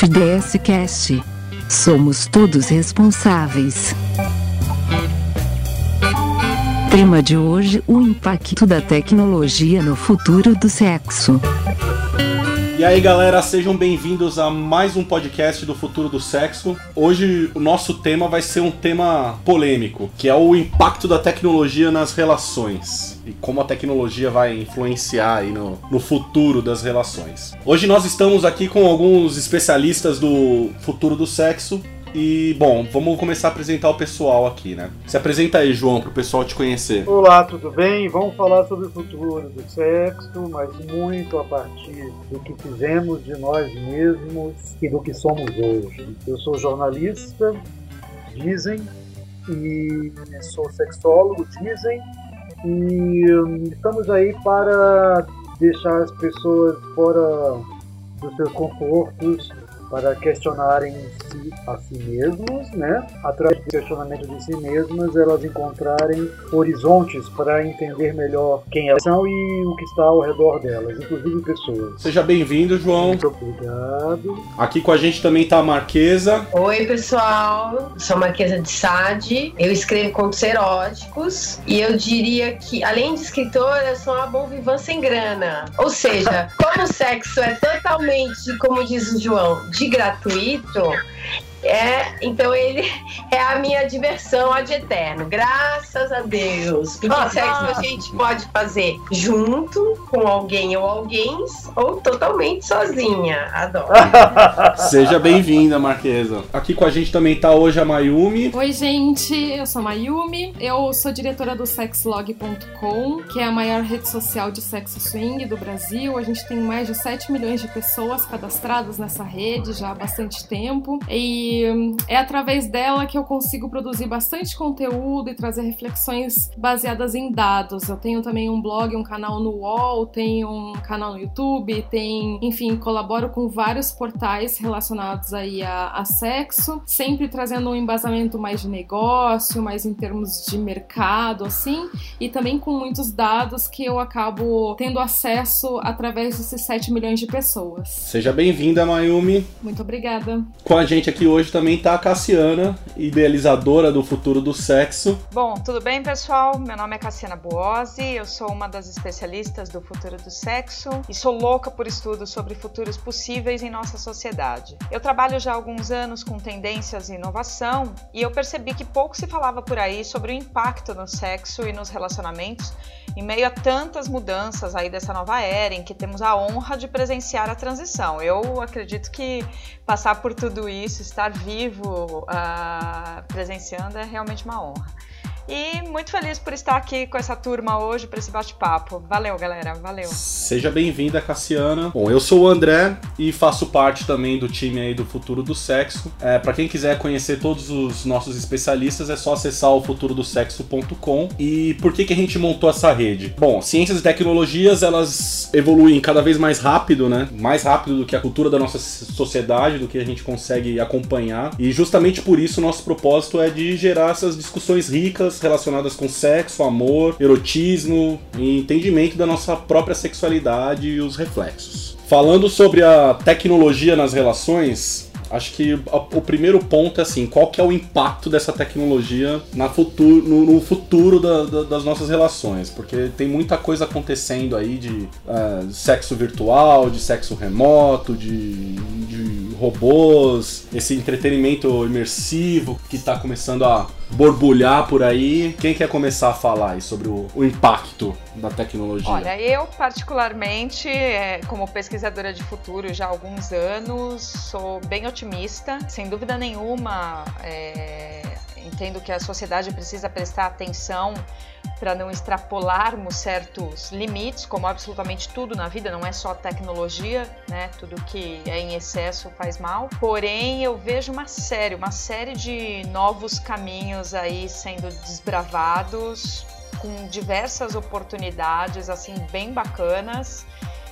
FDS Cast. Somos todos responsáveis. Tema de hoje: o impacto da tecnologia no futuro do sexo. E aí galera, sejam bem-vindos a mais um podcast do Futuro do Sexo. Hoje o nosso tema vai ser um tema polêmico, que é o impacto da tecnologia nas relações e como a tecnologia vai influenciar aí no, no futuro das relações. Hoje nós estamos aqui com alguns especialistas do futuro do sexo e, bom, vamos começar a apresentar o pessoal aqui, né? Se apresenta aí, João, para o pessoal te conhecer. Olá, tudo bem? Vamos falar sobre o futuro do sexo, mas muito a partir do que fizemos de nós mesmos e do que somos hoje. Eu sou jornalista, dizem, e sou sexólogo, dizem, e hum, estamos aí para deixar as pessoas fora dos seus confortos para questionarem-se a si mesmos, né? Através do questionamento de si mesmas, elas encontrarem horizontes para entender melhor quem elas são e o que está ao redor delas, inclusive pessoas. Seja bem-vindo, João. Muito obrigado. Aqui com a gente também está a Marquesa. Oi, pessoal. Sou a Marquesa de Sade. Eu escrevo contos eróticos e eu diria que, além de escritora, eu sou uma bom vivã sem grana. Ou seja, como o sexo é totalmente, como diz o João, de gratuito, é, então ele é a minha diversão ad eterno, graças a Deus. Porque ah, sexo a gente pode fazer junto com alguém ou alguém, ou totalmente sozinha. Adoro. Seja bem-vinda, Marquesa. Aqui com a gente também tá hoje a Mayumi. Oi, gente, eu sou a Mayumi. Eu sou diretora do sexlog.com, que é a maior rede social de sexo swing do Brasil. A gente tem mais de 7 milhões de pessoas cadastradas nessa rede já há bastante tempo. E é através dela que eu consigo produzir bastante conteúdo e trazer reflexões baseadas em dados. Eu tenho também um blog, um canal no UOL, tenho um canal no YouTube, tem, enfim, colaboro com vários portais relacionados aí a, a sexo, sempre trazendo um embasamento mais de negócio, mais em termos de mercado, assim, e também com muitos dados que eu acabo tendo acesso através desses 7 milhões de pessoas. Seja bem-vinda, Mayumi. Muito obrigada. Com a gente aqui hoje hoje também está a Cassiana, idealizadora do Futuro do Sexo. Bom, tudo bem, pessoal? Meu nome é Cassiana Buozzi, eu sou uma das especialistas do Futuro do Sexo e sou louca por estudos sobre futuros possíveis em nossa sociedade. Eu trabalho já há alguns anos com tendências e inovação e eu percebi que pouco se falava por aí sobre o impacto no sexo e nos relacionamentos em meio a tantas mudanças aí dessa nova era em que temos a honra de presenciar a transição. Eu acredito que passar por tudo isso, estar vivo uh, presenciando é realmente uma honra. E muito feliz por estar aqui com essa turma hoje para esse bate-papo. Valeu, galera. Valeu. Seja bem-vinda, Cassiana. Bom, eu sou o André e faço parte também do time aí do Futuro do Sexo. É, para quem quiser conhecer todos os nossos especialistas, é só acessar o futurodosexo.com. E por que, que a gente montou essa rede? Bom, ciências e tecnologias, elas evoluem cada vez mais rápido, né? Mais rápido do que a cultura da nossa sociedade, do que a gente consegue acompanhar. E justamente por isso, nosso propósito é de gerar essas discussões ricas relacionadas com sexo, amor, erotismo e entendimento da nossa própria sexualidade e os reflexos. Falando sobre a tecnologia nas relações, acho que o primeiro ponto é assim, qual que é o impacto dessa tecnologia na futuro, no, no futuro da, da, das nossas relações, porque tem muita coisa acontecendo aí de uh, sexo virtual, de sexo remoto, de, de robôs, esse entretenimento imersivo que está começando a borbulhar por aí. Quem quer começar a falar aí sobre o, o impacto da tecnologia? Olha, eu particularmente, é, como pesquisadora de futuro já há alguns anos, sou bem otimista. Sem dúvida nenhuma, é, entendo que a sociedade precisa prestar atenção para não extrapolarmos certos limites, como absolutamente tudo na vida, não é só tecnologia, né? Tudo que é em excesso faz mal. Porém, eu vejo uma série, uma série de novos caminhos aí sendo desbravados, com diversas oportunidades assim bem bacanas.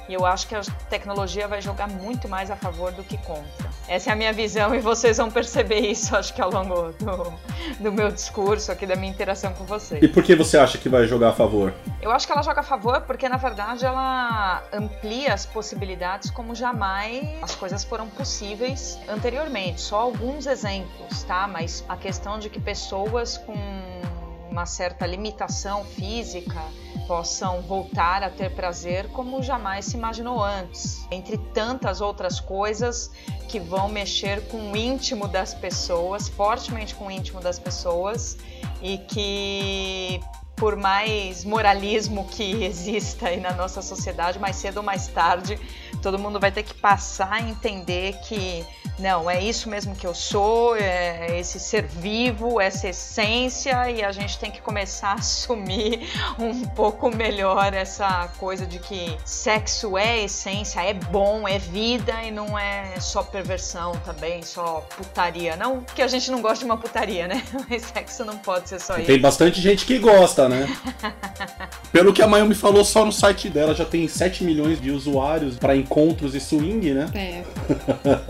E eu acho que a tecnologia vai jogar muito mais a favor do que contra. Essa é a minha visão e vocês vão perceber isso, acho que ao longo do, do meu discurso aqui, da minha interação com vocês. E por que você acha que vai jogar a favor? Eu acho que ela joga a favor porque, na verdade, ela amplia as possibilidades como jamais as coisas foram possíveis anteriormente. Só alguns exemplos, tá? Mas a questão de que pessoas com uma certa limitação física possam voltar a ter prazer como jamais se imaginou antes. Entre tantas outras coisas que vão mexer com o íntimo das pessoas, fortemente com o íntimo das pessoas e que por mais moralismo que exista aí na nossa sociedade, mais cedo ou mais tarde, todo mundo vai ter que passar a entender que não, é isso mesmo que eu sou, é esse ser vivo, essa essência, e a gente tem que começar a assumir um pouco melhor essa coisa de que sexo é essência, é bom, é vida e não é só perversão também, só putaria. Não que a gente não gosta de uma putaria, né? Mas sexo não pode ser só Tem isso. Tem bastante gente que gosta, né? Pelo que a Mayumi falou, só no site dela já tem 7 milhões de usuários para encontros e swing, né? É.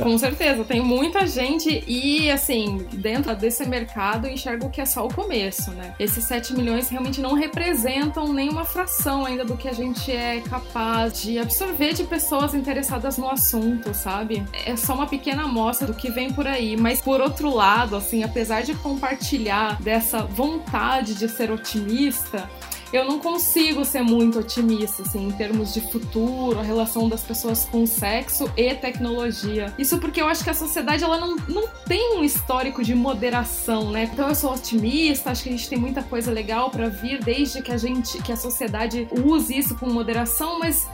Com certeza, tem muita gente e, assim, dentro desse mercado enxergo que é só o começo, né? Esses 7 milhões realmente não representam nenhuma fração ainda do que a gente é capaz de absorver de pessoas interessadas no assunto, sabe? É só uma pequena amostra do que vem por aí, mas por outro lado, assim, apesar de compartilhar dessa vontade de ser otimista, eu não consigo ser muito otimista, assim, em termos de futuro, a relação das pessoas com sexo e tecnologia. Isso porque eu acho que a sociedade, ela não, não tem um histórico de moderação, né? Então eu sou otimista, acho que a gente tem muita coisa legal para vir desde que a gente, que a sociedade use isso com moderação, mas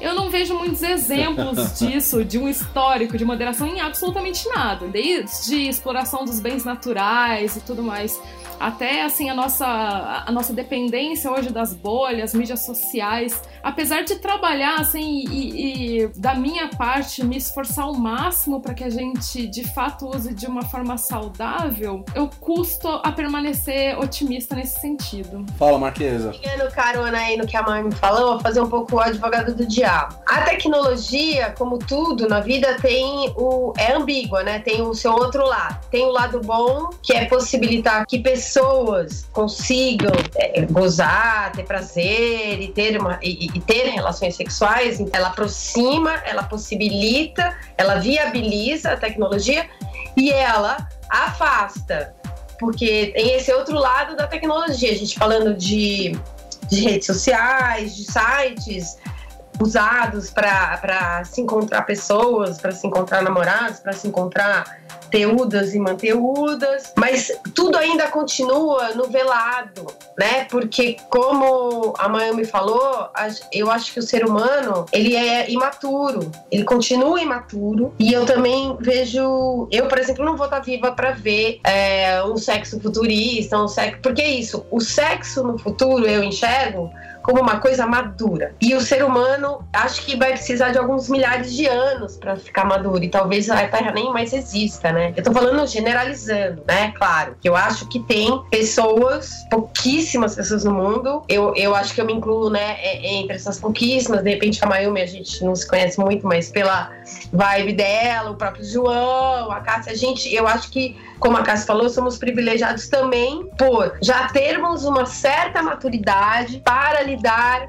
eu não vejo muitos exemplos disso, de um histórico de moderação em absolutamente nada. Desde exploração dos bens naturais e tudo mais até assim a nossa, a nossa dependência hoje das bolhas, mídias sociais, apesar de trabalhar assim e, e da minha parte me esforçar ao máximo para que a gente de fato use de uma forma saudável, eu custo a permanecer otimista nesse sentido. Fala, Marquesa. Pegando carona aí no que a mãe me falou, vou fazer um pouco o advogado do diabo. A tecnologia, como tudo na vida, tem o é ambígua, né? Tem o seu outro lado. Tem o lado bom, que é possibilitar que pessoas pessoas consigam é, gozar, ter prazer e ter, uma, e, e, ter relações sexuais, ela aproxima, ela possibilita, ela viabiliza a tecnologia e ela afasta. Porque tem esse outro lado da tecnologia, a gente falando de, de redes sociais, de sites usados para se encontrar pessoas, para se encontrar namorados, para se encontrar teudas e manteudas, mas tudo ainda continua no velado, né? Porque como a me falou, eu acho que o ser humano ele é imaturo, ele continua imaturo. E eu também vejo, eu por exemplo não vou estar viva para ver é, um sexo futurista, um sexo, porque é isso, o sexo no futuro eu enxergo como uma coisa madura. E o ser humano, acho que vai precisar de alguns milhares de anos para ficar maduro. E talvez a Terra nem mais exista, né? Eu tô falando generalizando, né? Claro, que eu acho que tem pessoas, pouquíssimas pessoas no mundo. Eu, eu acho que eu me incluo, né, entre essas pouquíssimas. De repente, a Mayumi a gente não se conhece muito, mas pela vibe dela, o próprio João, a Cássia, a gente, eu acho que como a Cássia falou, somos privilegiados também por já termos uma certa maturidade para lidar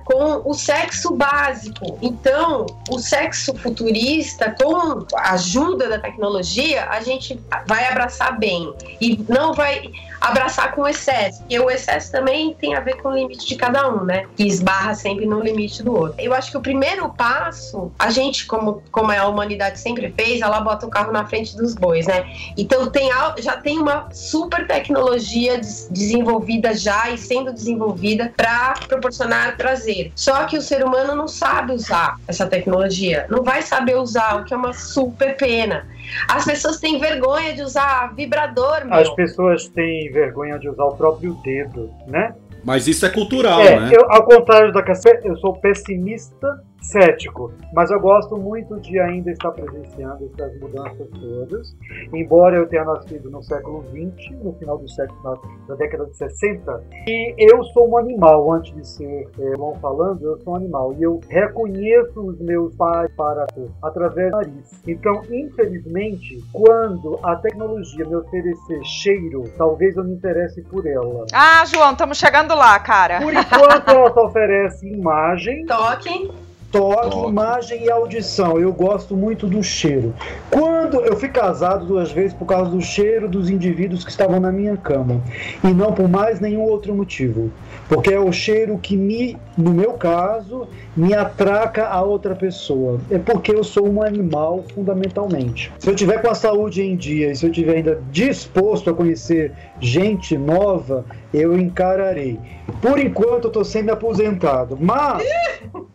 com o sexo básico. Então, o sexo futurista, com a ajuda da tecnologia, a gente vai abraçar bem e não vai abraçar com excesso. E o excesso também tem a ver com o limite de cada um, né? Que esbarra sempre no limite do outro. Eu acho que o primeiro passo, a gente, como, como a humanidade sempre fez, ela bota o carro na frente dos bois, né? Então tem, já tem uma super tecnologia desenvolvida já e sendo desenvolvida para proporcionar prazer. Só que o ser humano não sabe usar essa tecnologia, não vai saber usar, o que é uma super pena. As pessoas têm vergonha de usar vibrador, meu. As pessoas têm vergonha de usar o próprio dedo, né? Mas isso é cultural, é, né? Eu, ao contrário da Cassé, eu sou pessimista cético, mas eu gosto muito de ainda estar presenciando essas mudanças todas. Embora eu tenha nascido no século XX, no final do século, na, na década de 60, e eu sou um animal, antes de ser é, bom falando, eu sou um animal. E eu reconheço os meus pais para através do nariz. Então, infelizmente, quando a tecnologia me oferecer cheiro, talvez eu me interesse por ela. Ah, João, estamos chegando lá, cara. Por enquanto, ela só oferece imagem. Toque toque, toque, imagem e audição. Eu gosto muito do cheiro. Quando eu fui casado duas vezes por causa do cheiro dos indivíduos que estavam na minha cama e não por mais nenhum outro motivo, porque é o cheiro que me, no meu caso, me atraca a outra pessoa. É porque eu sou um animal fundamentalmente. Se eu tiver com a saúde em dia e se eu tiver ainda disposto a conhecer gente nova, eu encararei. Por enquanto eu estou sendo aposentado, mas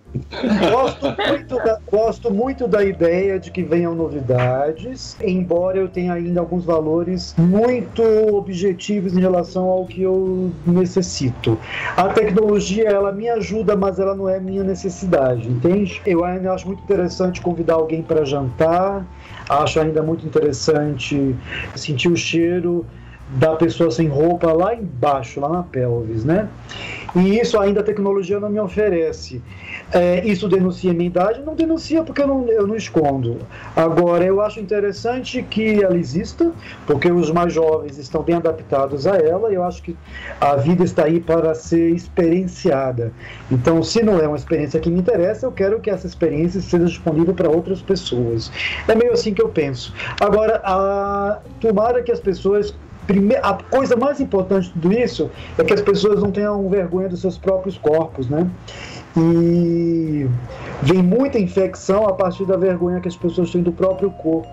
gosto, muito da, gosto muito da ideia de que venham novidades, embora eu tenha ainda alguns valores muito objetivos em relação ao que eu necessito. A tecnologia, ela me ajuda, mas ela não é minha necessidade, entende? Eu ainda acho muito interessante convidar alguém para jantar, acho ainda muito interessante sentir o cheiro da pessoa sem roupa lá embaixo, lá na pelvis, né? E isso ainda a tecnologia não me oferece. É, isso denuncia minha idade? Não denuncia porque eu não, eu não escondo. Agora, eu acho interessante que ela exista, porque os mais jovens estão bem adaptados a ela, e eu acho que a vida está aí para ser experienciada. Então, se não é uma experiência que me interessa, eu quero que essa experiência seja disponível para outras pessoas. É meio assim que eu penso. Agora, a, tomara que as pessoas a coisa mais importante de tudo isso é que as pessoas não tenham vergonha dos seus próprios corpos, né? E vem muita infecção a partir da vergonha que as pessoas têm do próprio corpo.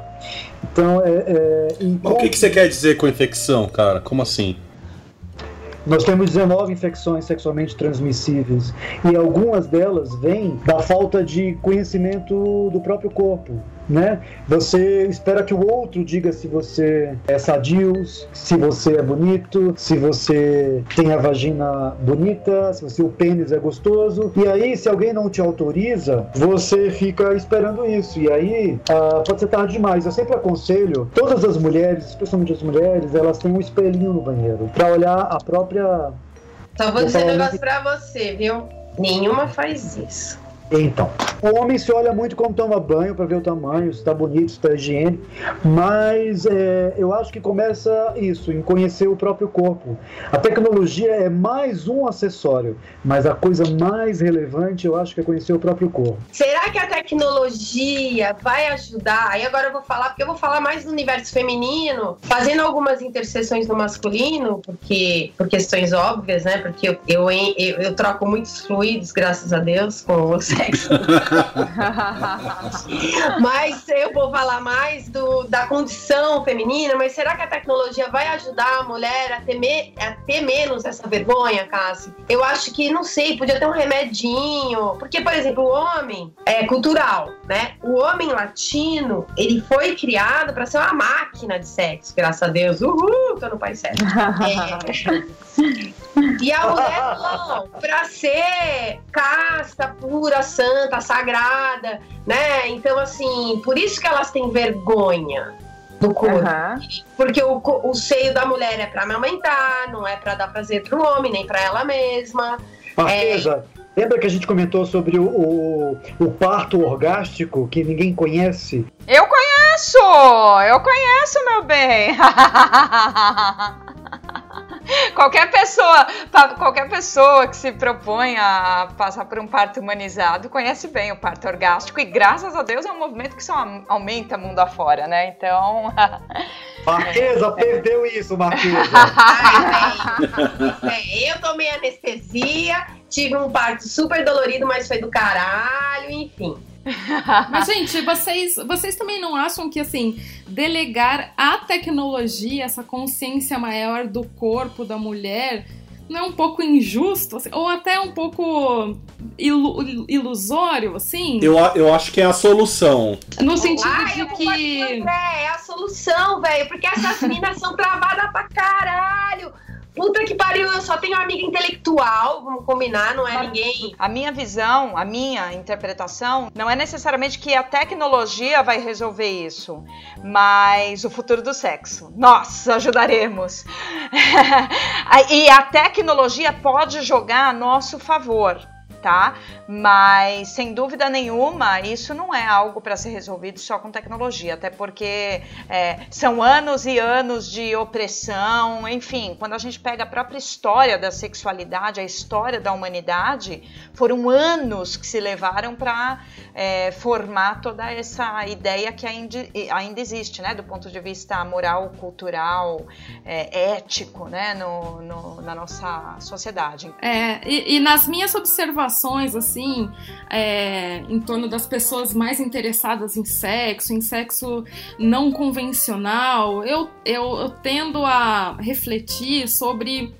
Então, é. é O que, que você quer dizer com infecção, cara? Como assim? Nós temos 19 infecções sexualmente transmissíveis e algumas delas vêm da falta de conhecimento do próprio corpo né? Você espera que o outro diga se você é sadio, se você é bonito, se você tem a vagina bonita, se você, o pênis é gostoso. E aí, se alguém não te autoriza, você fica esperando isso. E aí, ah, pode ser tarde demais. Eu sempre aconselho todas as mulheres, especialmente as mulheres, elas têm um espelhinho no banheiro para olhar a própria. Só vou dizer um negócio pra você, viu? Nenhuma faz isso. Então, o homem se olha muito quando toma banho para ver o tamanho, se está bonito, se está higiênico, mas é, eu acho que começa isso, em conhecer o próprio corpo. A tecnologia é mais um acessório, mas a coisa mais relevante eu acho que é conhecer o próprio corpo. Será que a tecnologia vai ajudar? Aí agora eu vou falar, porque eu vou falar mais do universo feminino, fazendo algumas interseções no masculino, porque por questões óbvias, né? Porque eu, eu, eu, eu troco muitos fluidos, graças a Deus, com você sexo. mas eu vou falar mais do, da condição feminina, mas será que a tecnologia vai ajudar a mulher a ter, me, a ter menos essa vergonha, Cassi? Eu acho que, não sei, podia ter um remedinho. Porque, por exemplo, o homem é cultural, né? O homem latino, ele foi criado para ser uma máquina de sexo, graças a Deus. Uhul, tô no país certo. É. E a mulher não, para ser casta, pura, santa, sagrada, né? Então, assim, por isso que elas têm vergonha do corpo. Uhum. Porque o, o seio da mulher é para amamentar, não é para dar prazer pro homem, nem para ela mesma. Marquesa, é... lembra que a gente comentou sobre o, o, o parto orgástico que ninguém conhece? Eu conheço! Eu conheço, meu bem! qualquer pessoa, qualquer pessoa que se propõe a passar por um parto humanizado conhece bem o parto orgástico e graças a Deus é um movimento que só aumenta mundo afora, né? Então. Marquesa, perdeu isso, Marquesa. é, eu tomei anestesia, tive um parto super dolorido, mas foi do caralho, enfim. Mas, gente, vocês, vocês também não acham que, assim, delegar a tecnologia, essa consciência maior do corpo da mulher, não é um pouco injusto? Assim, ou até um pouco ilu ilusório, assim? Eu, eu acho que é a solução. No sentido Ai, de que. É, é a solução, velho, porque essas meninas são travadas pra caralho puta que pariu, eu só tenho amiga intelectual, vamos combinar, não é ninguém. A minha visão, a minha interpretação, não é necessariamente que a tecnologia vai resolver isso, mas o futuro do sexo. Nós ajudaremos. e a tecnologia pode jogar a nosso favor tá? Mas sem dúvida nenhuma, isso não é algo para ser resolvido só com tecnologia, até porque é, são anos e anos de opressão, enfim, quando a gente pega a própria história da sexualidade, a história da humanidade, foram anos que se levaram para é, formar toda essa ideia que ainda, ainda existe, né? Do ponto de vista moral, cultural, é, ético, né? No, no, na nossa sociedade. É, e, e nas minhas observações assim é, em torno das pessoas mais interessadas em sexo, em sexo não convencional, eu, eu, eu tendo a refletir sobre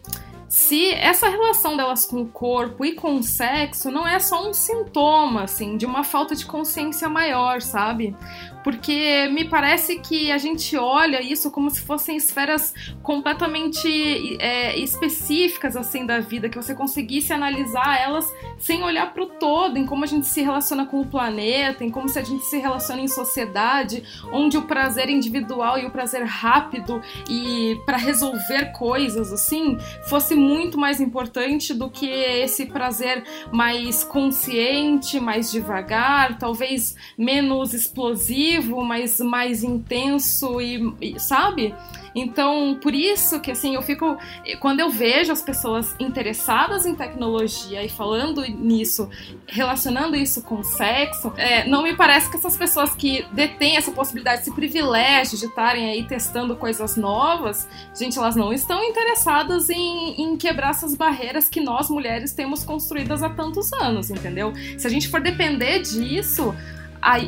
se essa relação delas com o corpo e com o sexo não é só um sintoma, assim, de uma falta de consciência maior, sabe? Porque me parece que a gente olha isso como se fossem esferas completamente é, específicas assim da vida, que você conseguisse analisar elas sem olhar para o todo, em como a gente se relaciona com o planeta, em como se a gente se relaciona em sociedade, onde o prazer individual e o prazer rápido e para resolver coisas assim fosse muito mais importante do que esse prazer mais consciente, mais devagar, talvez menos explosivo mas mais intenso e, e, sabe? Então, por isso que assim, eu fico quando eu vejo as pessoas interessadas em tecnologia e falando nisso, relacionando isso com sexo, é, não me parece que essas pessoas que detêm essa possibilidade, esse privilégio de estarem aí testando coisas novas, gente, elas não estão interessadas em, em quebrar essas barreiras que nós mulheres temos construídas há tantos anos, entendeu? Se a gente for depender disso,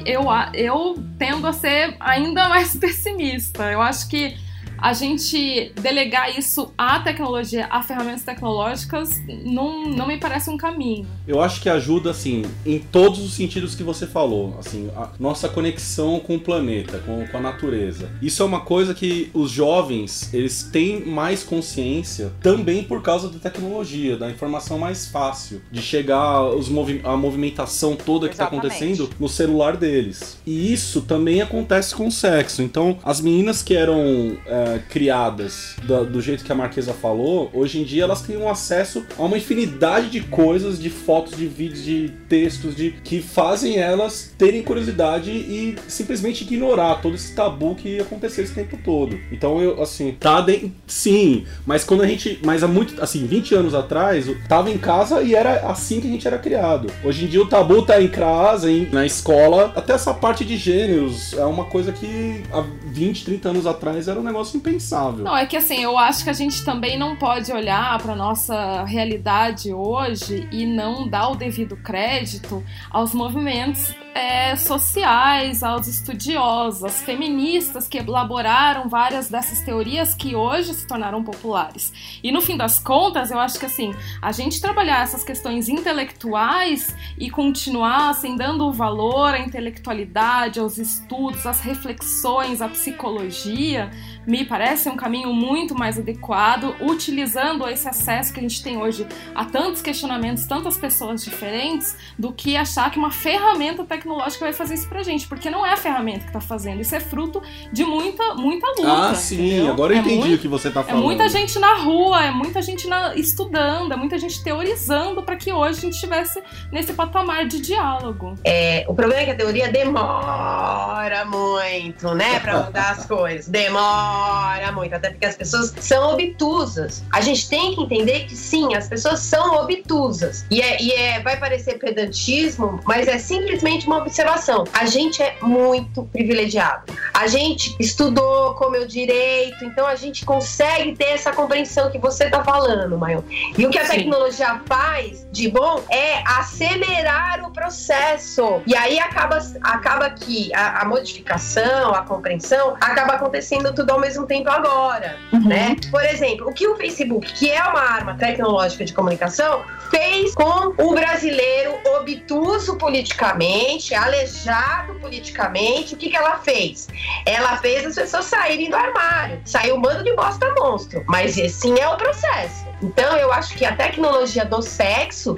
eu, eu tendo a ser ainda mais pessimista. Eu acho que a gente delegar isso à tecnologia, a ferramentas tecnológicas, não, não me parece um caminho. Eu acho que ajuda, assim, em todos os sentidos que você falou. Assim, a nossa conexão com o planeta, com, com a natureza. Isso é uma coisa que os jovens, eles têm mais consciência também por causa da tecnologia, da informação mais fácil, de chegar os movi a movimentação toda que está acontecendo no celular deles. E isso também acontece com o sexo. Então, as meninas que eram... É, criadas do, do, jeito que a Marquesa falou, hoje em dia elas têm um acesso a uma infinidade de coisas, de fotos, de vídeos, de textos, de que fazem elas terem curiosidade e simplesmente ignorar todo esse tabu que aconteceu esse tempo todo. Então eu, assim, tá de... sim, mas quando a gente, mas há muito, assim, 20 anos atrás, tava em casa e era assim que a gente era criado. Hoje em dia o tabu tá em casa, em, na escola, até essa parte de gêneros é uma coisa que há 20, 30 anos atrás era um negócio impensável. Não, é que assim, eu acho que a gente também não pode olhar para nossa realidade hoje e não dar o devido crédito aos movimentos é, sociais, aos estudiosos, às feministas que elaboraram várias dessas teorias que hoje se tornaram populares. E no fim das contas, eu acho que assim, a gente trabalhar essas questões intelectuais e continuar assim, dando o valor à intelectualidade, aos estudos, às reflexões, à psicologia, me parece um caminho muito mais adequado, utilizando esse acesso que a gente tem hoje a tantos questionamentos, tantas pessoas diferentes, do que achar que uma ferramenta tecnológica vai fazer isso pra gente, porque não é a ferramenta que tá fazendo, isso é fruto de muita, muita luta. Ah, sim, entendeu? agora eu é entendi muito, o que você tá falando. É muita gente na rua, é muita gente na, estudando, é muita gente teorizando para que hoje a gente estivesse nesse patamar de diálogo. É, o problema é que a teoria demora muito, né, para mudar as coisas. Demora demora muito, até porque as pessoas são obtusas. A gente tem que entender que sim, as pessoas são obtusas. E, é, e é, vai parecer pedantismo, mas é simplesmente uma observação. A gente é muito privilegiado. A gente estudou com o meu direito, então a gente consegue ter essa compreensão que você está falando, Maio. E o que a sim. tecnologia faz de bom é acelerar o processo. E aí acaba, acaba que a, a modificação, a compreensão, acaba acontecendo tudo ao mesmo tempo agora, uhum. né? Por exemplo, o que o Facebook, que é uma arma tecnológica de comunicação, fez com o brasileiro obtuso politicamente, aleijado politicamente, o que, que ela fez? Ela fez as pessoas saírem do armário. Saiu um bando de bosta monstro. Mas esse é o processo. Então eu acho que a tecnologia do sexo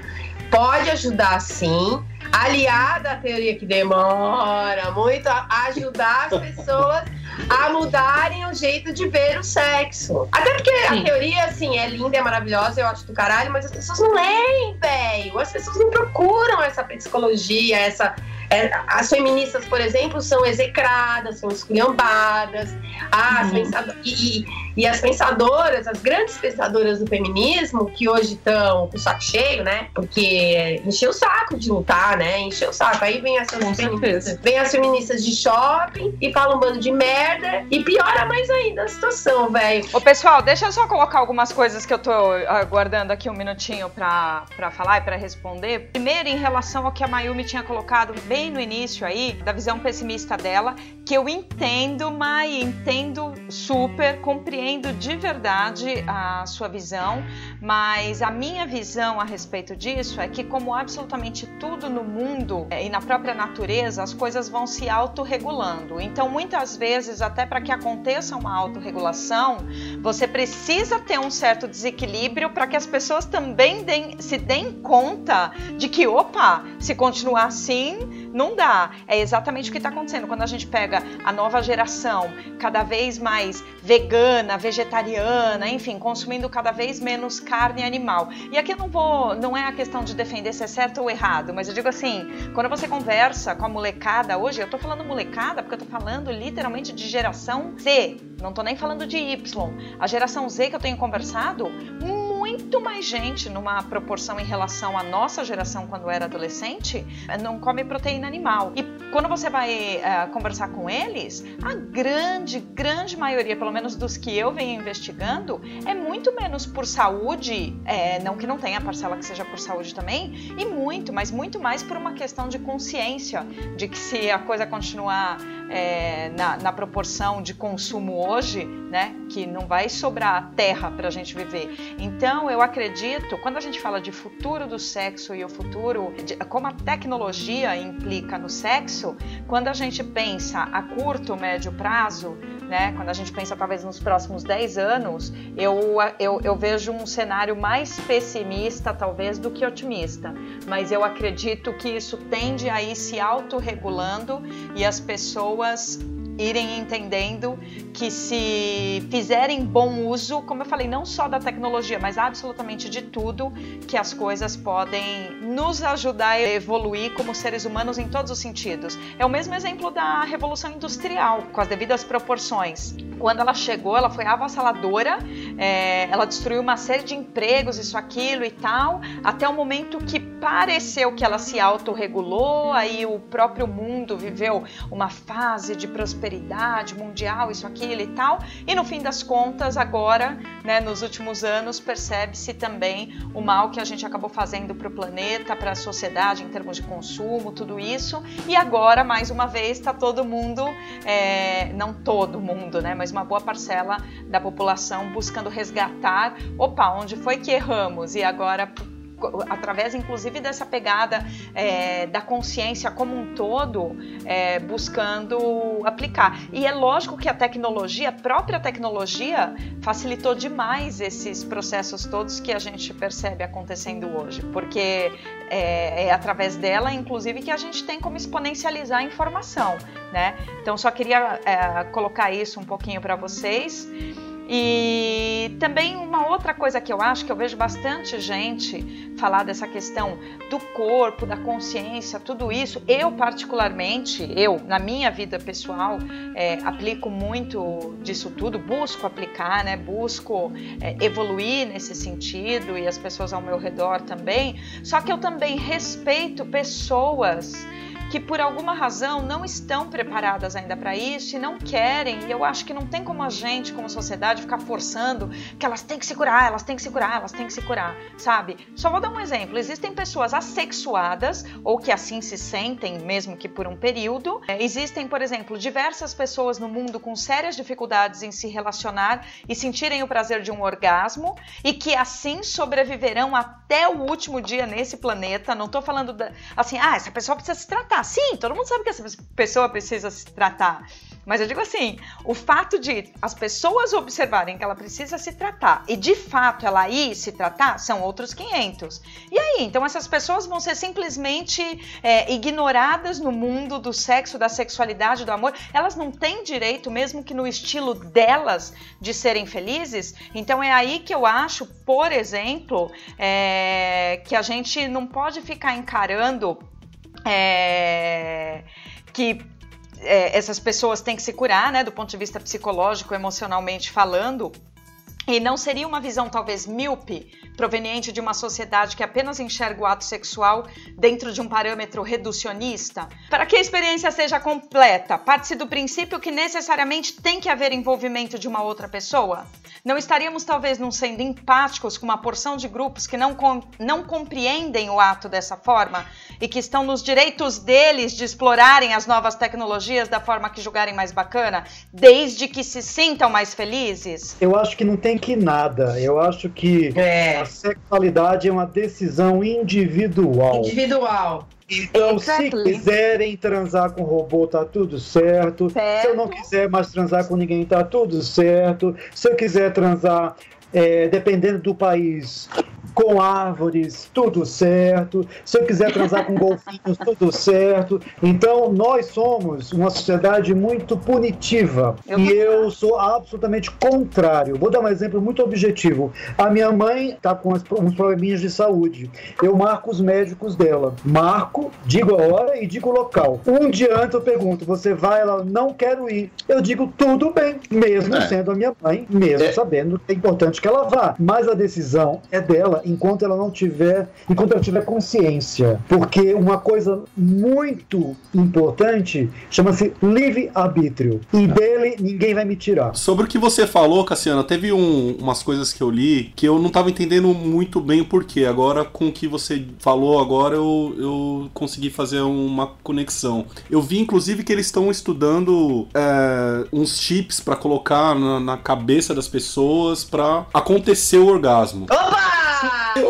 pode ajudar sim, aliada à teoria que demora muito a ajudar as pessoas a mudarem o jeito de ver o sexo. Até porque Sim. a teoria, assim, é linda, é maravilhosa, eu acho do caralho, mas as pessoas não leem, velho. As pessoas não procuram essa psicologia, essa é, as feministas, por exemplo, são execradas, são esculhambadas. As uhum. e, e, as pensadoras, as grandes pensadoras do feminismo, que hoje estão com o saco cheio, né? Porque encheu o saco de lutar, né? Encheu o saco. Aí vem as, feministas, vem as feministas de shopping e falam um bando de merda e piora mais ainda a situação, velho. Ô, pessoal, deixa eu só colocar algumas coisas que eu tô aguardando aqui um minutinho pra, pra falar e pra responder. Primeiro, em relação ao que a Mayumi tinha colocado bem no início aí, da visão pessimista dela, que eu entendo, Mai, entendo super, compreendo de verdade a sua visão, mas a minha visão a respeito disso é que, como absolutamente tudo no mundo é, e na própria natureza, as coisas vão se autorregulando. Então, muitas vezes, até para que aconteça uma autorregulação, você precisa ter um certo desequilíbrio para que as pessoas também deem, se deem conta de que, opa, se continuar assim, não dá. É exatamente o que está acontecendo. Quando a gente pega a nova geração cada vez mais vegana, vegetariana, enfim, consumindo cada vez menos carne animal. E aqui eu não vou, não é a questão de defender se é certo ou errado, mas eu digo assim, quando você conversa com a molecada hoje, eu tô falando molecada porque eu tô falando literalmente de geração Z, não tô nem falando de Y. A geração Z que eu tenho conversado, muito mais gente numa proporção em relação à nossa geração quando era adolescente, não come proteína animal. E quando você vai uh, conversar com eles, a grande, grande maioria, pelo menos dos que eu venho investigando, é muito menos por saúde, é, não que não tenha parcela que seja por saúde também, e muito, mas muito mais por uma questão de consciência, de que se a coisa continuar é, na, na, proporção de consumo hoje, né, que não vai sobrar terra para a gente viver. Então, eu acredito, quando a gente fala de futuro do sexo e o futuro, de, como a tecnologia implica no sexo, quando a gente pensa a curto, médio prazo, né, quando a gente pensa talvez nos próximos 10 anos, eu, eu, eu vejo um cenário mais pessimista, talvez, do que otimista. Mas eu acredito que isso tende a ir se autorregulando e as pessoas pessoas irem entendendo que se fizerem bom uso, como eu falei, não só da tecnologia, mas absolutamente de tudo, que as coisas podem nos ajudar a evoluir como seres humanos em todos os sentidos. É o mesmo exemplo da revolução industrial, com as devidas proporções. Quando ela chegou, ela foi avassaladora, é, ela destruiu uma série de empregos, isso, aquilo e tal, até o momento que pareceu que ela se autorregulou, aí o próprio mundo viveu uma fase de prosperidade mundial, isso, aquilo e tal, e no fim das contas, agora, né, nos últimos anos, percebe-se também o mal que a gente acabou fazendo para o planeta, para a sociedade em termos de consumo, tudo isso, e agora, mais uma vez, está todo mundo, é, não todo mundo, né, mas uma boa parcela da população buscando resgatar, opa, onde foi que erramos? E agora através inclusive dessa pegada é, da consciência como um todo, é, buscando aplicar. E é lógico que a tecnologia, a própria tecnologia, facilitou demais esses processos todos que a gente percebe acontecendo hoje, porque é, é através dela, inclusive, que a gente tem como exponencializar a informação, né? Então, só queria é, colocar isso um pouquinho para vocês. E também uma outra coisa que eu acho que eu vejo bastante gente falar dessa questão do corpo, da consciência, tudo isso. Eu particularmente, eu na minha vida pessoal é, aplico muito disso tudo, busco aplicar, né? Busco é, evoluir nesse sentido e as pessoas ao meu redor também. Só que eu também respeito pessoas que por alguma razão não estão preparadas ainda para isso e não querem. E eu acho que não tem como a gente, como sociedade, ficar forçando que elas têm que se curar, elas têm que se curar, elas têm que se curar, sabe? Só vou dar um exemplo. Existem pessoas assexuadas ou que assim se sentem, mesmo que por um período. É, existem, por exemplo, diversas pessoas no mundo com sérias dificuldades em se relacionar e sentirem o prazer de um orgasmo e que assim sobreviverão até o último dia nesse planeta. Não estou falando da, assim, ah, essa pessoa precisa se tratar. Sim, todo mundo sabe que essa pessoa precisa se tratar. Mas eu digo assim, o fato de as pessoas observarem que ela precisa se tratar e de fato ela ir se tratar são outros 500. E aí, então essas pessoas vão ser simplesmente é, ignoradas no mundo do sexo, da sexualidade, do amor. Elas não têm direito, mesmo que no estilo delas, de serem felizes. Então é aí que eu acho, por exemplo, é, que a gente não pode ficar encarando é, que é, essas pessoas têm que se curar, né, do ponto de vista psicológico, emocionalmente falando. E não seria uma visão talvez míope, proveniente de uma sociedade que apenas enxerga o ato sexual dentro de um parâmetro reducionista? Para que a experiência seja completa, parte-se do princípio que necessariamente tem que haver envolvimento de uma outra pessoa? Não estaríamos talvez não sendo empáticos com uma porção de grupos que não, com, não compreendem o ato dessa forma e que estão nos direitos deles de explorarem as novas tecnologias da forma que julgarem mais bacana, desde que se sintam mais felizes? Eu acho que não tem que nada. Eu acho que é. a sexualidade é uma decisão individual. Individual. Então, exactly. se quiserem transar com robô, tá tudo certo. certo. Se eu não quiser mais transar com ninguém, tá tudo certo. Se eu quiser transar, é, dependendo do país, com árvores, tudo certo. Se eu quiser transar com golfinhos, tudo certo. Então, nós somos uma sociedade muito punitiva. Eu e eu sou absolutamente contrário. Vou dar um exemplo muito objetivo. A minha mãe está com uns probleminhas de saúde. Eu marco os médicos dela. Marco, digo a hora e digo o local. Um dia antes eu pergunto: você vai? Ela, não quero ir. Eu digo: tudo bem, mesmo é. sendo a minha mãe, mesmo é. sabendo que é importante que ela vá. Mas a decisão é dela enquanto ela não tiver, enquanto ela tiver consciência. Porque uma coisa muito importante chama-se livre-arbítrio. E dele ninguém vai me tirar. Sobre o que você falou, Cassiana, teve um, umas coisas que eu li que eu não estava entendendo muito bem o porquê. Agora, com o que você falou agora, eu, eu consegui fazer uma conexão. Eu vi, inclusive, que eles estão estudando é, uns chips para colocar na, na, cabeça das pessoas para acontecer o orgasmo. Opa!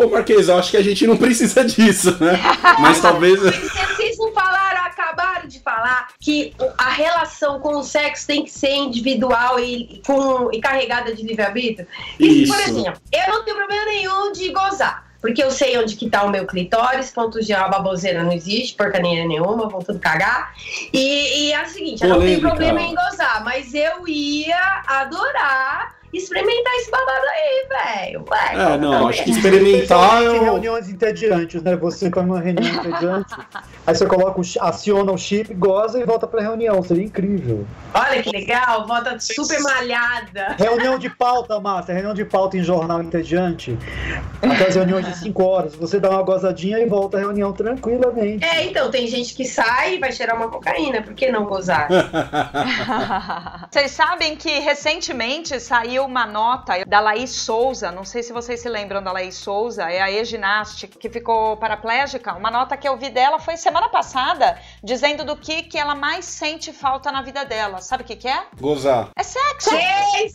Ô Marquês, eu acho que a gente não precisa disso, né? Mas talvez. Vocês não falaram, acabaram de falar que a relação com o sexo tem que ser individual e, com, e carregada de livre-arbítrio? Isso, por exemplo, eu não tenho problema nenhum de gozar. Porque eu sei onde que tá o meu clitóris, ponto de a baboseira não existe, porcaria nenhuma, vão tudo cagar. E, e é o seguinte, eu não tenho problema em gozar, mas eu ia adorar experimentar esse babado aí, velho. É, não, acho que experimentar. Tem reuniões entediantes, né? Você tá numa reunião entediante, aí você coloca o, aciona o chip, goza e volta pra reunião. Seria incrível. Olha que legal, volta super malhada. Reunião de pauta, Márcia, reunião de pauta em jornal entediante. Aquelas reuniões de 5 horas, você dá uma gozadinha e volta à reunião tranquilamente. É, então, tem gente que sai e vai cheirar uma cocaína, por que não gozar? Vocês sabem que recentemente saiu saiu uma nota da Laís Souza, não sei se vocês se lembram da Laís Souza, é a ex-ginástica que ficou paraplégica. Uma nota que eu vi dela foi semana passada, dizendo do que, que ela mais sente falta na vida dela. Sabe o que, que é? Gozar. É sexo.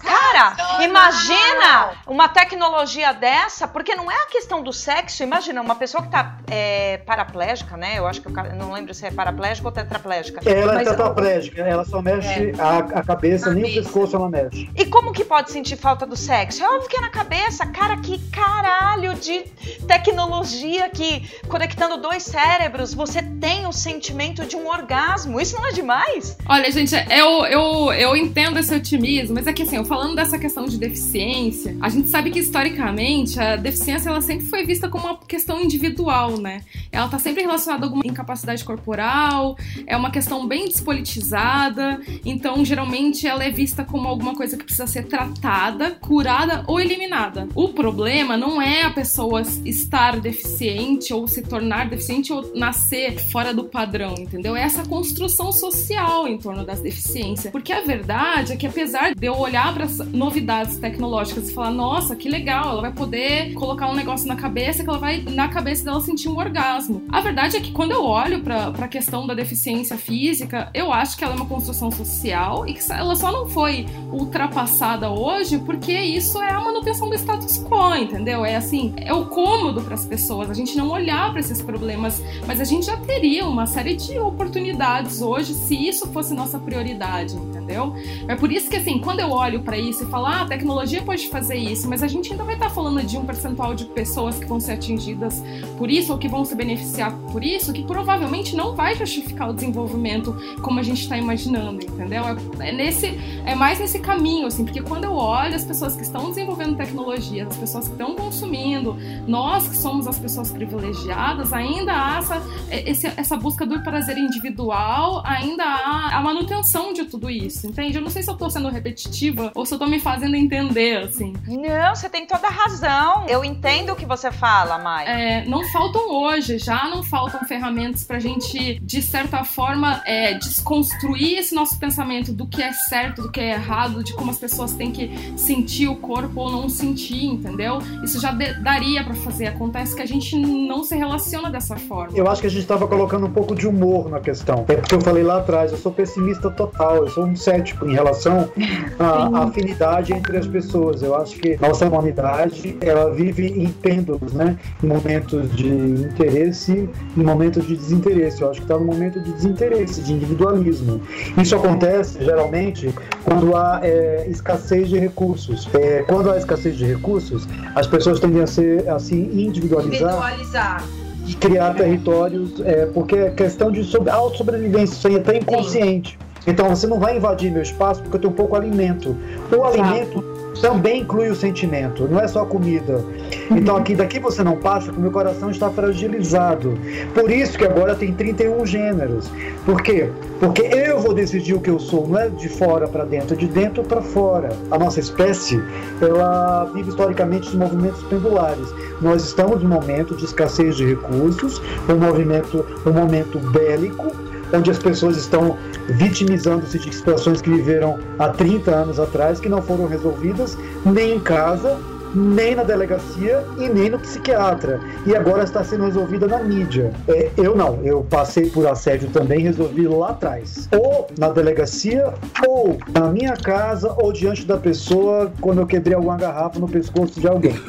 Cara, imagina uma tecnologia dessa, porque não é a questão do sexo. Imagina uma pessoa que tá é, paraplégica, né? Eu acho que eu não lembro se é paraplégica ou tetraplégica. Ela é tetraplégica, ela só mexe é. a, a, cabeça, a nem cabeça. o pescoço ela mexe. E como que pode sentir falta do sexo. É óbvio que é na cabeça. Cara, que caralho de tecnologia que, conectando dois cérebros, você tem o sentimento de um orgasmo. Isso não é demais? Olha, gente, eu, eu, eu entendo esse otimismo, mas é que assim, falando dessa questão de deficiência, a gente sabe que historicamente a deficiência ela sempre foi vista como uma questão individual, né? Ela tá sempre relacionada a alguma incapacidade corporal, é uma questão bem despolitizada, então geralmente ela é vista como alguma coisa que precisa ser tratada tratada, curada ou eliminada. O problema não é a pessoa estar deficiente ou se tornar deficiente ou nascer fora do padrão, entendeu? É essa construção social em torno das deficiências. Porque a verdade é que apesar de eu olhar para as novidades tecnológicas e falar, nossa, que legal, ela vai poder colocar um negócio na cabeça que ela vai na cabeça dela sentir um orgasmo. A verdade é que quando eu olho para a questão da deficiência física, eu acho que ela é uma construção social e que ela só não foi ultrapassada hoje porque isso é a manutenção do status quo, entendeu? É assim, é o cômodo para as pessoas a gente não olhar para esses problemas, mas a gente já teria uma série de oportunidades hoje se isso fosse nossa prioridade, entendeu? É por isso que assim, quando eu olho para isso e falo, ah, a tecnologia pode fazer isso, mas a gente ainda vai estar tá falando de um percentual de pessoas que vão ser atingidas por isso ou que vão se beneficiar por isso, que provavelmente não vai justificar o desenvolvimento como a gente está imaginando, entendeu? É, é, nesse, é mais nesse caminho, assim, porque quando eu as pessoas que estão desenvolvendo tecnologia, as pessoas que estão consumindo, nós que somos as pessoas privilegiadas, ainda há essa, é, esse, essa busca do prazer individual, ainda há a manutenção de tudo isso, entende? Eu não sei se eu tô sendo repetitiva ou se eu tô me fazendo entender, assim. Não, você tem toda a razão. Eu entendo o que você fala, Mai. É, não faltam hoje, já não faltam ferramentas pra gente, de certa forma, é, desconstruir esse nosso pensamento do que é certo, do que é errado, de como as pessoas têm que sentir o corpo ou não sentir, entendeu? Isso já daria para fazer. Acontece que a gente não se relaciona dessa forma. Eu acho que a gente estava colocando um pouco de humor na questão. É porque eu falei lá atrás, eu sou pessimista total, eu sou um cético em relação à afinidade entre as pessoas. Eu acho que nossa humanidade, ela vive em pêndulos, né? Em momentos de interesse, em momentos de desinteresse. Eu acho que está no momento de desinteresse, de individualismo. Isso acontece geralmente quando há é, escassez de recursos. É, quando há escassez de recursos, as pessoas tendem a ser assim individualizar. Individualizar e criar territórios, é, porque é questão de sobre, auto-sobrevivência, isso aí é até inconsciente. Sim. Então você não vai invadir meu espaço porque eu tenho pouco alimento. O Exato. alimento também inclui o sentimento, não é só comida. Então aqui daqui você não passa porque meu coração está fragilizado. Por isso que agora tem 31 gêneros. Por quê? Porque eu vou decidir o que eu sou, não é de fora para dentro, é de dentro para fora. A nossa espécie, ela vive historicamente de movimentos pendulares. Nós estamos num momento de escassez de recursos, um movimento, um momento bélico, onde as pessoas estão vitimizando-se de situações que viveram há 30 anos atrás, que não foram resolvidas nem em casa, nem na delegacia e nem no psiquiatra. E agora está sendo resolvida na mídia. É, eu não, eu passei por assédio também, resolvi lá atrás. Ou na delegacia, ou na minha casa, ou diante da pessoa quando eu quebrei alguma garrafa no pescoço de alguém.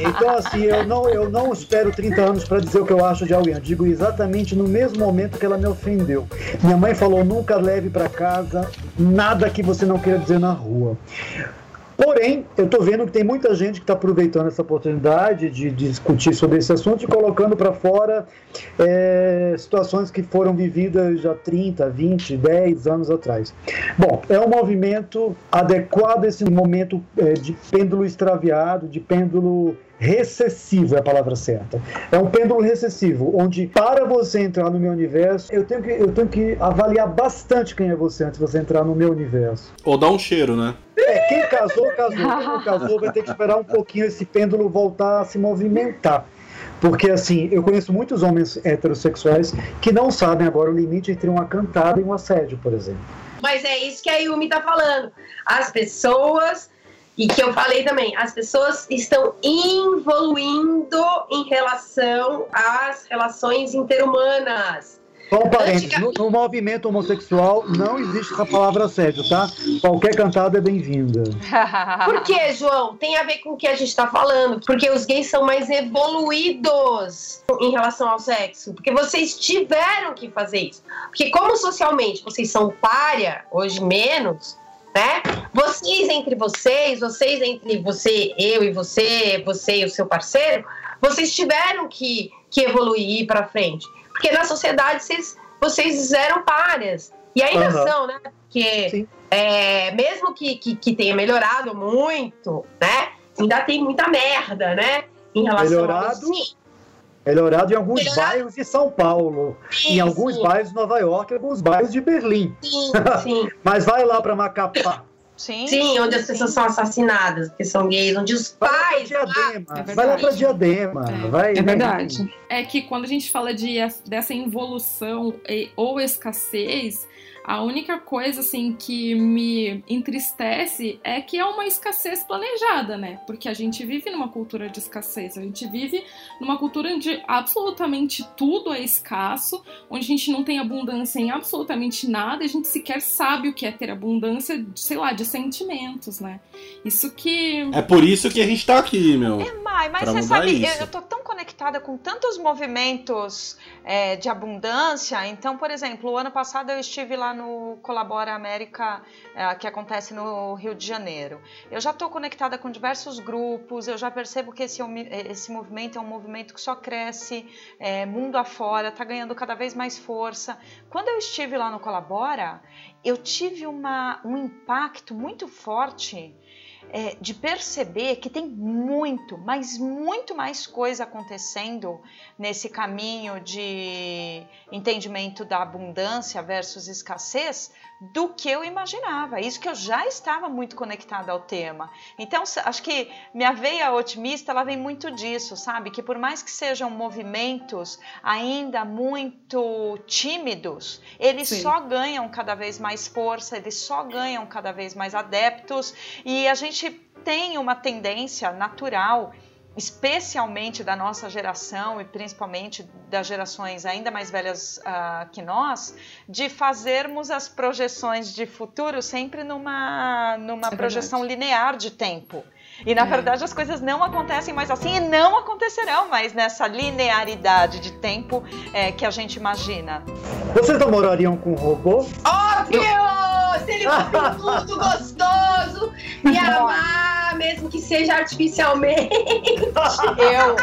então, assim, eu não, eu não espero 30 anos para dizer o que eu acho de alguém. Eu digo exatamente no mesmo momento que ela me ofendeu. Minha mãe falou: nunca leve para casa nada que você não queira dizer na rua. Porém, eu estou vendo que tem muita gente que está aproveitando essa oportunidade de, de, discutir sobre esse assunto e colocando para fora é, situações que foram vividas já 30, 20, 10 anos atrás. Bom, é um movimento adequado a esse momento é, de pêndulo extraviado, de pêndulo recessivo é a palavra certa. É um pêndulo recessivo, onde para você entrar no meu universo, eu tenho que, eu tenho que avaliar bastante quem é você antes de você entrar no meu universo. Ou dar um cheiro, né? É, quem casou, casou. Quem não casou vai ter que esperar um pouquinho esse pêndulo voltar a se movimentar. Porque, assim, eu conheço muitos homens heterossexuais que não sabem agora o limite entre uma cantada e um assédio, por exemplo. Mas é isso que a Yumi tá falando. As pessoas e que eu falei também, as pessoas estão evoluindo em relação às relações interhumanas. Só um parênteses, no, no, movimento homossexual não existe essa palavra assédio, tá? Qualquer cantada é bem-vinda. Por que, João? Tem a ver com o que a gente tá falando. Porque os gays são mais evoluídos em relação ao sexo. Porque vocês tiveram que fazer isso. Porque como socialmente vocês são párea, hoje menos, né? Vocês entre vocês, vocês entre você, eu e você, você e o seu parceiro, vocês tiveram que, que evoluir para frente. Porque na sociedade vocês, vocês eram párias. E ainda uhum. são, né? Porque é, mesmo que, que, que, tenha melhorado muito, né? Ainda tem muita merda, né? Em relação melhorado, a isso. Melhorado em alguns Melhorado. bairros de São Paulo, Isso. em alguns bairros de Nova York, em alguns bairros de Berlim. Sim, sim. Mas vai lá para Macapá. Sim, sim, onde as pessoas são assassinadas, porque são gays, onde os pais. Vai lá pra Diadema, é vai lá pra Diadema. É, vai, é verdade. É que quando a gente fala de, dessa involução ou escassez, a única coisa assim que me entristece é que é uma escassez planejada, né? Porque a gente vive numa cultura de escassez, a gente vive numa cultura onde absolutamente tudo é escasso, onde a gente não tem abundância em absolutamente nada, e a gente sequer sabe o que é ter abundância, sei lá, de sentimentos, né? Isso que É por isso que a gente tá aqui, meu. É, Mai, mas você sabe, eu, eu tô tão conectada com tantos movimentos é, de abundância, então, por exemplo, o ano passado eu estive lá no Colabora América, é, que acontece no Rio de Janeiro. Eu já estou conectada com diversos grupos, eu já percebo que esse, esse movimento é um movimento que só cresce é, mundo afora, está ganhando cada vez mais força. Quando eu estive lá no Colabora, eu tive uma, um impacto muito forte é, de perceber que tem muito, mas muito mais coisa acontecendo nesse caminho de entendimento da abundância versus escassez do que eu imaginava. Isso que eu já estava muito conectada ao tema. Então, acho que minha veia otimista ela vem muito disso, sabe? Que por mais que sejam movimentos ainda muito tímidos, eles Sim. só ganham cada vez mais força, eles só ganham cada vez mais adeptos e a gente tem uma tendência natural especialmente da nossa geração e principalmente das gerações ainda mais velhas uh, que nós, de fazermos as projeções de futuro sempre numa, numa é projeção linear de tempo. E na é. verdade as coisas não acontecem mais assim e não acontecerão mais nessa linearidade de tempo é, que a gente imagina. Vocês namorariam com um robô? Óbvio! Se ele for tudo gostoso e amar, mesmo que seja artificialmente. Eu,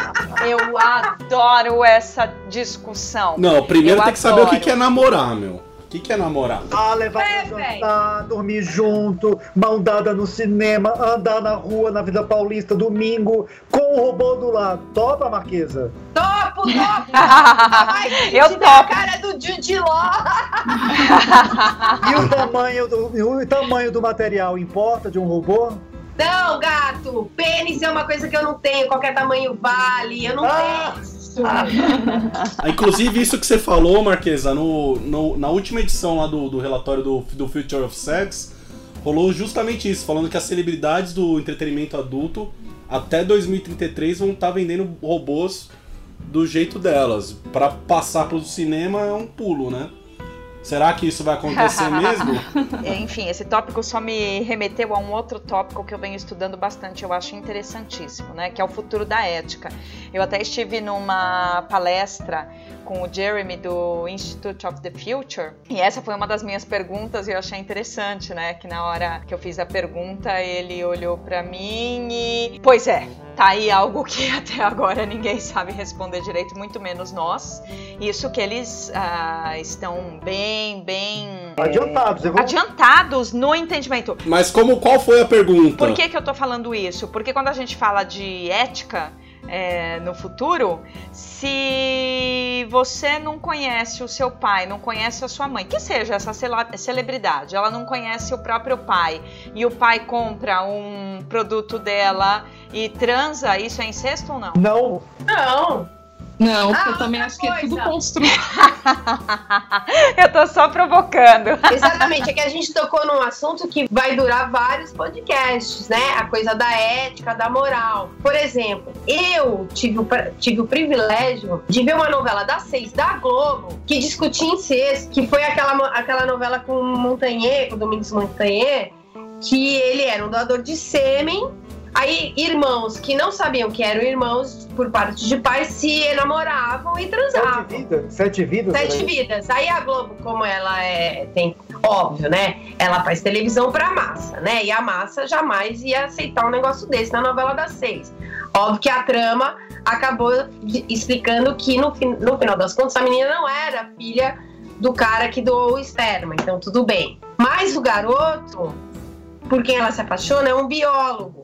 eu adoro essa discussão. Não, primeiro eu tem adoro. que saber o que é namorar, meu. O que, que é namorar? Ah, levar é, pra jantar, dormir junto, mão dada no cinema, andar na rua, na Vida Paulista, domingo, com o robô do lado. Topa, Marquesa? Topo, topo! Ai, Eu topo! a cara do Jude e o tamanho, do, o tamanho do material importa de um robô? Não, gato! Pênis é uma coisa que eu não tenho, qualquer tamanho vale, eu não ah. tenho. Ah, inclusive, isso que você falou, Marquesa, no, no, na última edição lá do, do relatório do, do Future of Sex, rolou justamente isso, falando que as celebridades do entretenimento adulto até 2033 vão estar tá vendendo robôs do jeito delas. Para passar pro cinema é um pulo, né? Será que isso vai acontecer mesmo? É, enfim, esse tópico só me remeteu a um outro tópico que eu venho estudando bastante, eu acho interessantíssimo, né? Que é o futuro da ética. Eu até estive numa palestra com o Jeremy do Institute of the Future e essa foi uma das minhas perguntas e eu achei interessante, né? Que na hora que eu fiz a pergunta ele olhou para mim e, pois é, tá aí algo que até agora ninguém sabe responder direito, muito menos nós. Isso que eles uh, estão bem, bem adiantados, vou... adiantados no entendimento. Mas como qual foi a pergunta? Por que que eu tô falando isso? Porque quando a gente fala de ética é, no futuro, se você não conhece o seu pai, não conhece a sua mãe, que seja essa celebridade, ela não conhece o próprio pai e o pai compra um produto dela e transa, isso é incesto ou não? Não. Não. Não, porque ah, eu também acho coisa. que é tudo construído. eu tô só provocando. Exatamente, é que a gente tocou num assunto que vai durar vários podcasts, né? A coisa da ética, da moral. Por exemplo, eu tive o, tive o privilégio de ver uma novela das seis da Globo que discutia incesto, que foi aquela, aquela novela com o Montanher, com o Domingos Montanher, que ele era um doador de sêmen Aí, irmãos que não sabiam que eram irmãos por parte de pais se namoravam e transavam. Sete vidas? Sete vidas? Sete vidas. Aí a Globo, como ela é. tem. Óbvio, né? Ela faz televisão pra massa, né? E a massa jamais ia aceitar um negócio desse na novela das seis. Óbvio que a trama acabou explicando que no, no final das contas a menina não era filha do cara que doou o esperma, então tudo bem. Mas o garoto, por quem ela se apaixona, é um biólogo.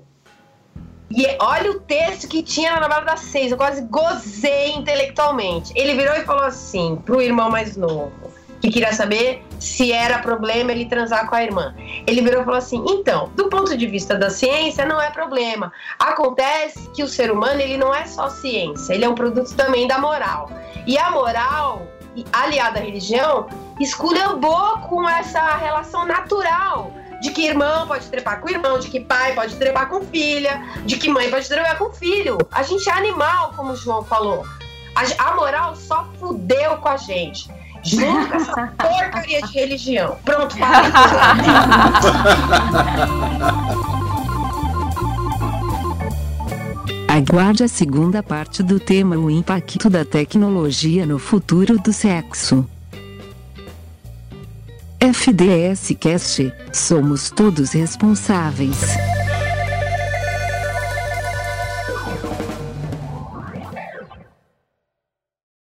E olha o texto que tinha na novela das seis, eu quase gozei intelectualmente. Ele virou e falou assim pro irmão mais novo, que queria saber se era problema ele transar com a irmã. Ele virou e falou assim: então, do ponto de vista da ciência, não é problema. Acontece que o ser humano ele não é só ciência, ele é um produto também da moral. E a moral, aliada à religião, esculhambou com essa relação natural de que irmão pode trepar com irmão, de que pai pode trepar com filha, de que mãe pode trepar com filho. A gente é animal, como o João falou. A, a moral só fudeu com a gente. Junto com essa porcaria de religião. Pronto. Aguarde a segunda parte do tema O impacto da tecnologia no futuro do sexo. FDS Cast, somos todos responsáveis.